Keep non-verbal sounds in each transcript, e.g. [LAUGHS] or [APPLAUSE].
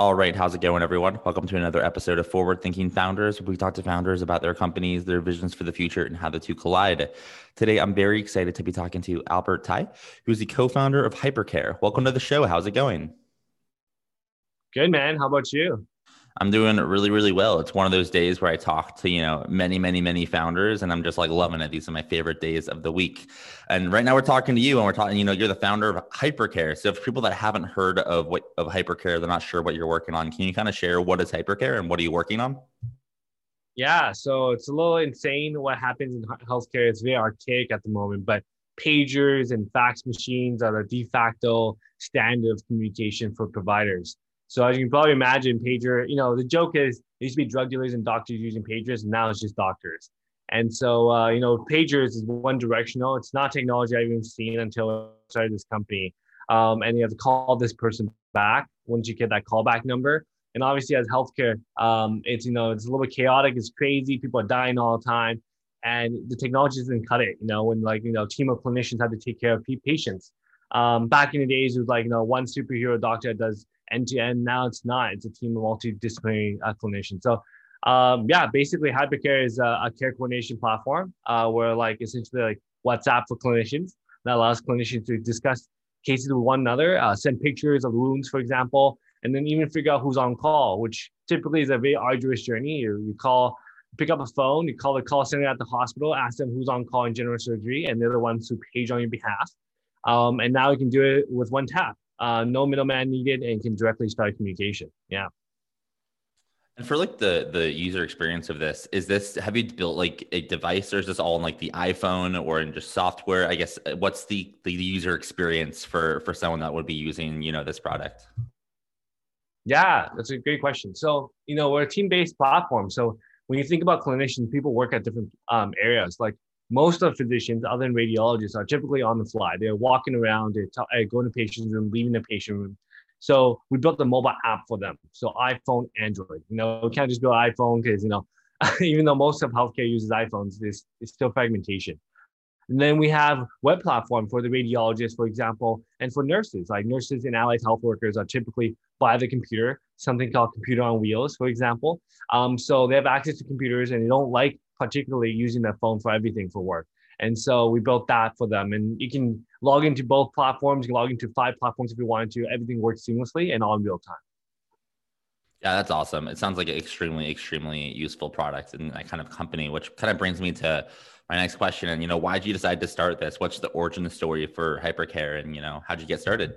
All right, how's it going, everyone? Welcome to another episode of Forward Thinking Founders. We talk to founders about their companies, their visions for the future, and how the two collide. Today, I'm very excited to be talking to Albert Tai, who's the co-founder of Hypercare. Welcome to the show. How's it going? Good, man. How about you? I'm doing really, really well. It's one of those days where I talk to, you know, many, many, many founders and I'm just like loving it. These are my favorite days of the week. And right now we're talking to you and we're talking, you know, you're the founder of Hypercare. So if people that haven't heard of what of Hypercare, they're not sure what you're working on. Can you kind of share what is Hypercare and what are you working on? Yeah, so it's a little insane what happens in healthcare. It's very archaic at the moment, but pagers and fax machines are the de facto standard of communication for providers. So as you can probably imagine, pager, you know, the joke is there used to be drug dealers and doctors using pagers, and now it's just doctors. And so, uh, you know, pagers is one directional. It's not technology I've even seen until I started this company. Um, and you have to call this person back once you get that callback number. And obviously, as healthcare, um, it's you know it's a little bit chaotic. It's crazy. People are dying all the time, and the technology doesn't cut it. You know, when like you know, team of clinicians have to take care of patients. Um, back in the days, it was like you know one superhero doctor does end to end. Now it's not. It's a team of multidisciplinary uh, clinicians. So um, yeah, basically Hypercare is a, a care coordination platform uh, where like essentially like WhatsApp for clinicians that allows clinicians to discuss cases with one another, uh, send pictures of wounds, for example, and then even figure out who's on call, which typically is a very arduous journey. You, you call, pick up a phone, you call the call center at the hospital, ask them who's on call in general surgery, and they're the ones who page on your behalf. Um, and now you can do it with one tap uh, no middleman needed, and can directly start communication. Yeah. And for like the the user experience of this, is this have you built like a device, or is this all in like the iPhone or in just software? I guess uh, what's the the user experience for for someone that would be using you know this product? Yeah, that's a great question. So you know we're a team based platform. So when you think about clinicians, people work at different um, areas. Like most of physicians, other than radiologists, are typically on the fly. They're walking around, they're t- going to patient's room, leaving the patient room. So we built a mobile app for them. So iPhone, Android. You know, we can't just build iPhone because you know, [LAUGHS] even though most of healthcare uses iPhones, it's still fragmentation. And then we have web platform for the radiologists, for example, and for nurses. Like nurses and allied health workers are typically by the computer, something called computer on wheels, for example. Um, so they have access to computers and they don't like particularly using their phone for everything for work. And so we built that for them. And you can log into both platforms. You can log into five platforms if you wanted to. Everything works seamlessly and all in real time. Yeah, that's awesome. It sounds like an extremely, extremely useful product and that kind of company, which kind of brings me to my next question. And, you know, why did you decide to start this? What's the origin story for Hypercare? And, you know, how'd you get started?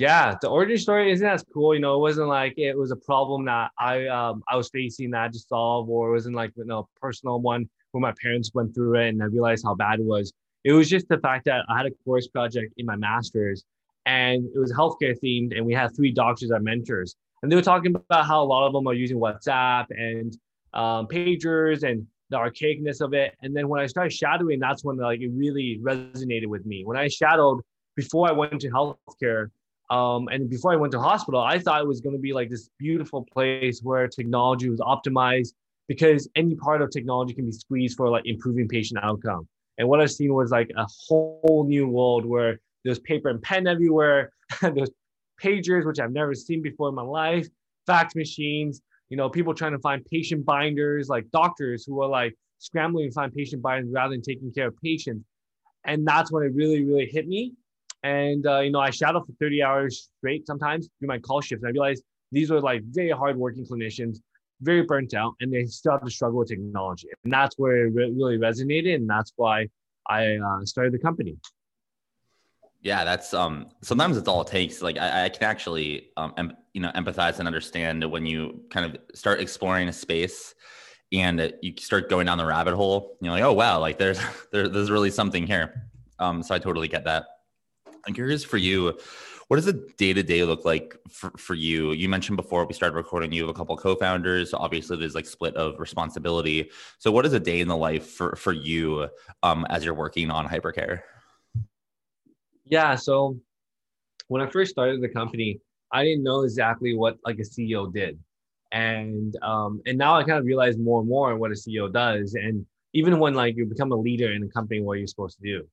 Yeah, the origin story isn't as cool. You know, it wasn't like it was a problem that I um I was facing that to solve, or it wasn't like you know personal one where my parents went through it and I realized how bad it was. It was just the fact that I had a course project in my master's and it was healthcare themed, and we had three doctors as mentors, and they were talking about how a lot of them are using WhatsApp and um, pagers and the archaicness of it. And then when I started shadowing, that's when like it really resonated with me. When I shadowed before I went to healthcare, um, and before I went to hospital, I thought it was going to be like this beautiful place where technology was optimized because any part of technology can be squeezed for like improving patient outcome. And what I've seen was like a whole new world where there's paper and pen everywhere, [LAUGHS] there's pagers, which I've never seen before in my life, fax machines, you know, people trying to find patient binders, like doctors who are like scrambling to find patient binders rather than taking care of patients. And that's when it really, really hit me and uh, you know, I shadow for 30 hours straight sometimes do my call shifts. And I realized these were like very hardworking clinicians. very burnt out, and they still have to struggle with technology. And that's where it really resonated, and that's why I uh, started the company. Yeah, that's um. Sometimes it's all it takes. Like I, I can actually um, em- you know, empathize and understand when you kind of start exploring a space and you start going down the rabbit hole. You're like, oh wow, like there's [LAUGHS] there, there's really something here. Um, so I totally get that. I'm curious for you, what does a day to day look like for, for you? You mentioned before we started recording, you have a couple co-founders. Obviously, there's like split of responsibility. So, what is a day in the life for for you um, as you're working on hypercare? Yeah. So, when I first started the company, I didn't know exactly what like a CEO did, and um, and now I kind of realize more and more what a CEO does, and even when like you become a leader in a company, what you're supposed to do,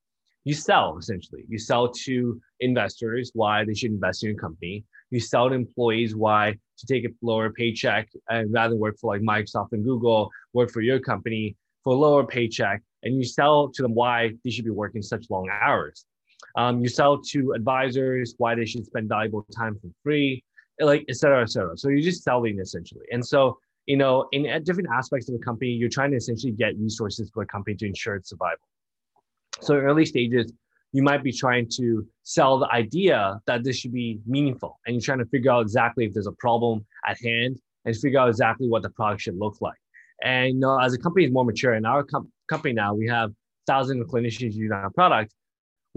you sell essentially. You sell to investors why they should invest in your company. You sell to employees why to take a lower paycheck and rather work for like Microsoft and Google, work for your company for a lower paycheck, and you sell to them why they should be working such long hours. Um, you sell to advisors why they should spend valuable time for free, like et cetera, et cetera. So you're just selling essentially. And so, you know, in different aspects of a company, you're trying to essentially get resources for a company to ensure its survival. So in early stages, you might be trying to sell the idea that this should be meaningful. And you're trying to figure out exactly if there's a problem at hand and figure out exactly what the product should look like. And you know, as a company is more mature, in our com- company now, we have thousands of clinicians using our product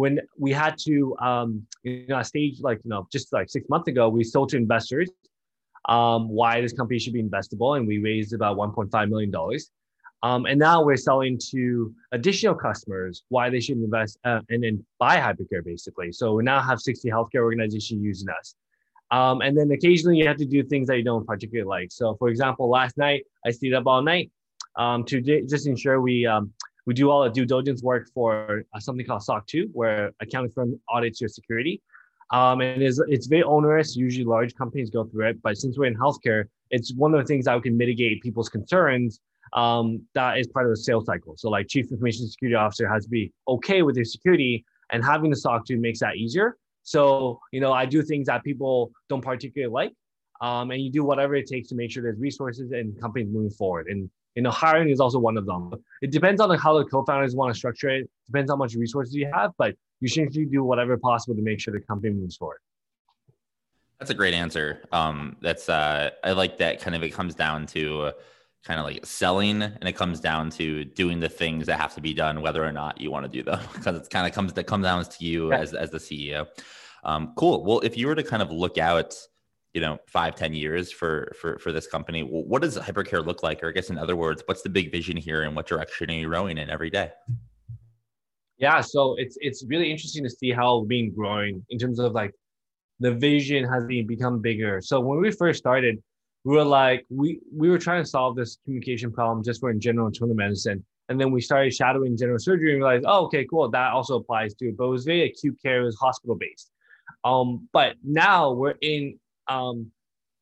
when we had to um, you know stage like you know just like six months ago we sold to investors um, why this company should be investable and we raised about 1.5 million dollars um, and now we're selling to additional customers why they should invest uh, and then buy hypercare basically so we now have 60 healthcare organizations using us um, and then occasionally you have to do things that you don't particularly like so for example last night i stayed up all night um, to just ensure we um, we do all the due diligence work for uh, something called SOC 2, where accounting firm audits your security. Um, and it's, it's very onerous. Usually large companies go through it. But since we're in healthcare, it's one of the things that can mitigate people's concerns. Um, that is part of the sales cycle. So like chief information security officer has to be okay with their security and having the SOC 2 makes that easier. So, you know, I do things that people don't particularly like. Um, and you do whatever it takes to make sure there's resources and companies moving forward. And you know, hiring is also one of them. It depends on how the co-founders want to structure it. Depends how much resources you have, but you should do whatever possible to make sure the company moves forward. That's a great answer. Um, that's uh, I like that. Kind of it comes down to kind of like selling, and it comes down to doing the things that have to be done, whether or not you want to do them, [LAUGHS] because it kind of comes that comes down to you as as the CEO. Um, cool. Well, if you were to kind of look out you know five ten years for for for this company what does hypercare look like or i guess in other words what's the big vision here and what direction are you rowing in every day yeah so it's it's really interesting to see how we've been growing in terms of like the vision has been become bigger so when we first started we were like we we were trying to solve this communication problem just for in general internal medicine and then we started shadowing general surgery and realized oh okay cool that also applies to it. but it was very acute care it was hospital based um, but now we're in um,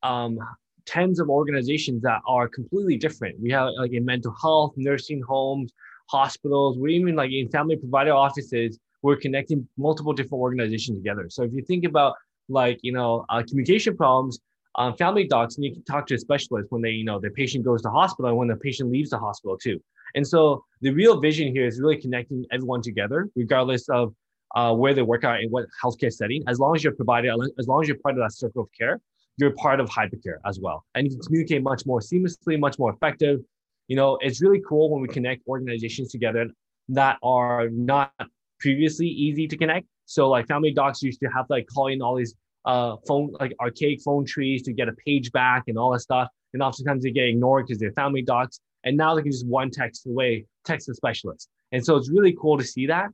um, tens of organizations that are completely different. We have like in mental health, nursing homes, hospitals, we're even like in family provider offices, we're connecting multiple different organizations together. So if you think about like, you know, uh, communication problems, um, family docs, you can talk to a specialist when they, you know, the patient goes to hospital and when the patient leaves the hospital too. And so the real vision here is really connecting everyone together, regardless of uh, where they work out in what healthcare setting. As long as you're provided, as long as you're part of that circle of care, you're part of hypercare as well. And you can communicate much more seamlessly, much more effective. You know, it's really cool when we connect organizations together that are not previously easy to connect. So like family docs used to have to like call in all these uh, phone, like archaic phone trees to get a page back and all that stuff. And oftentimes they get ignored because they're family docs. And now they can just one text away, text a specialist. And so it's really cool to see that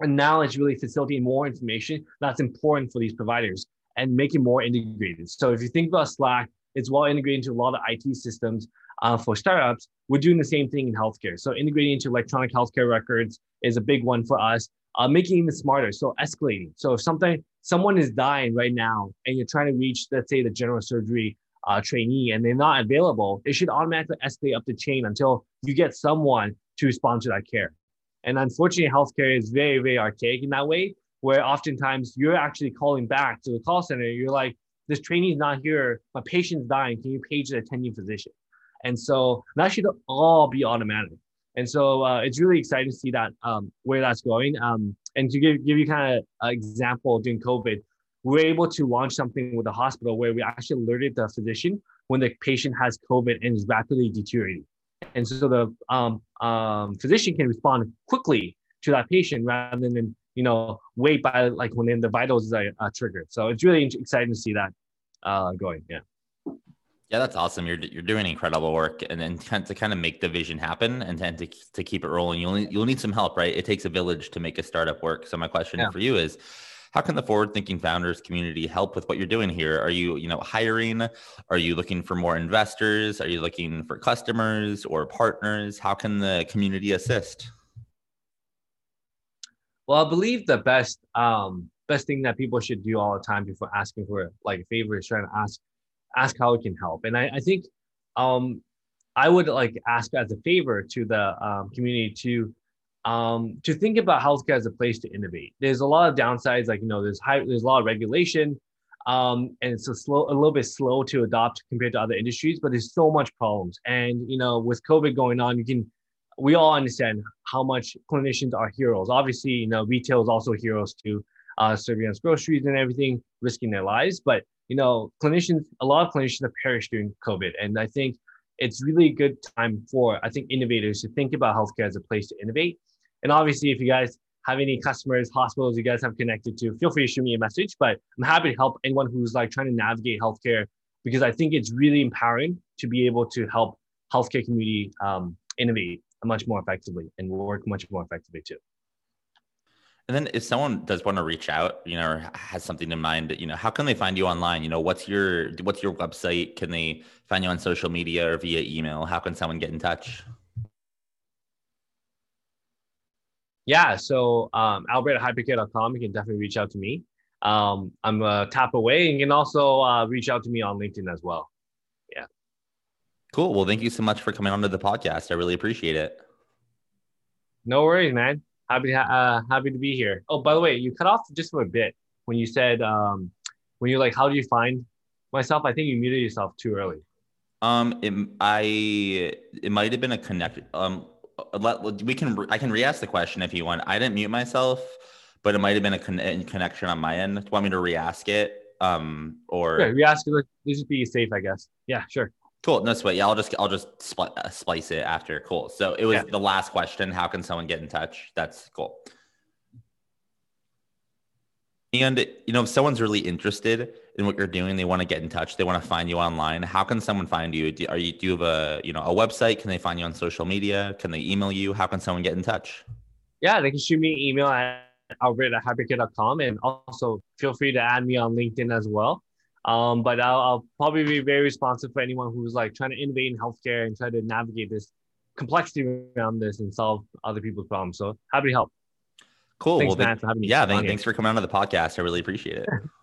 and now it's really facilitating more information that's important for these providers and making more integrated. So if you think about Slack, it's well integrated into a lot of IT systems uh, for startups. We're doing the same thing in healthcare. So integrating into electronic healthcare records is a big one for us. Uh, making even smarter, so escalating. So if something someone is dying right now and you're trying to reach, let's say, the general surgery uh, trainee and they're not available, it should automatically escalate up the chain until you get someone to respond to that care. And unfortunately, healthcare is very, very archaic in that way, where oftentimes you're actually calling back to the call center. You're like, this trainee is not here, my patient's dying. Can you page the attending physician? And so that should all be automatic. And so uh, it's really exciting to see that um, where that's going. Um, and to give, give you kind of an example during COVID, we were able to launch something with the hospital where we actually alerted the physician when the patient has COVID and is rapidly deteriorating. And so the um, um, physician can respond quickly to that patient rather than you know wait by like when the vitals are a, a trigger. So it's really exciting to see that uh, going. Yeah. Yeah, that's awesome. You're you're doing incredible work, and then to kind of make the vision happen and then to, to keep it rolling, you'll need, you'll need some help, right? It takes a village to make a startup work. So my question yeah. for you is, how can the forward thinking founders community help with what you're doing here? Are you you know hiring? Are you looking for more investors? Are you looking for customers or partners? How can the community assist? Well, I believe the best um, best thing that people should do all the time before asking for like a favor is trying to ask ask how it can help. And I, I think um, I would like ask as a favor to the um, community to um, to think about healthcare as a place to innovate. There's a lot of downsides, like you know, there's high, there's a lot of regulation, um, and it's a slow, a little bit slow to adopt compared to other industries. But there's so much problems, and you know, with COVID going on, you can we all understand how much clinicians are heroes. Obviously, you know, retail is also heroes to uh, serving us groceries and everything, risking their lives. But you know, clinicians, a lot of clinicians have perished during COVID. And I think it's really a good time for, I think, innovators to think about healthcare as a place to innovate. And obviously, if you guys have any customers, hospitals you guys have connected to, feel free to shoot me a message. But I'm happy to help anyone who's like trying to navigate healthcare because I think it's really empowering to be able to help healthcare community um, innovate much more effectively and work much more effectively too. And then if someone does want to reach out, you know, or has something in mind, you know, how can they find you online? You know, what's your what's your website? Can they find you on social media or via email? How can someone get in touch? Yeah, so um, Albert at hypercare.com, you can definitely reach out to me. Um, I'm a tap away and you can also uh, reach out to me on LinkedIn as well. Yeah. Cool. Well, thank you so much for coming onto the podcast. I really appreciate it. No worries, man happy uh, happy to be here. Oh, by the way, you cut off just for a bit when you said um, when you're like, how do you find myself? I think you muted yourself too early. Um, it, I it might have been a connect. Um, let, we can I can re-ask the question if you want. I didn't mute myself, but it might have been a con- connection on my end. Do you want me to re-ask it? Um, or yeah, re-ask it. Just be safe, I guess. Yeah, sure. Cool. No sweat. Yeah, I'll just I'll just spl- uh, splice it after. Cool. So it was yeah. the last question. How can someone get in touch? That's cool. And you know, if someone's really interested in what you're doing, they want to get in touch. They want to find you online. How can someone find you? Do, are you do you have a you know a website? Can they find you on social media? Can they email you? How can someone get in touch? Yeah, they can shoot me an email at albert at and also feel free to add me on LinkedIn as well. Um, but I'll, I'll, probably be very responsive for anyone who's like trying to innovate in healthcare and try to navigate this complexity around this and solve other people's problems. So happy to help. Cool. Thanks, well, Matt, for having me. Yeah, thanks, thanks for coming on to the podcast. I really appreciate it. [LAUGHS]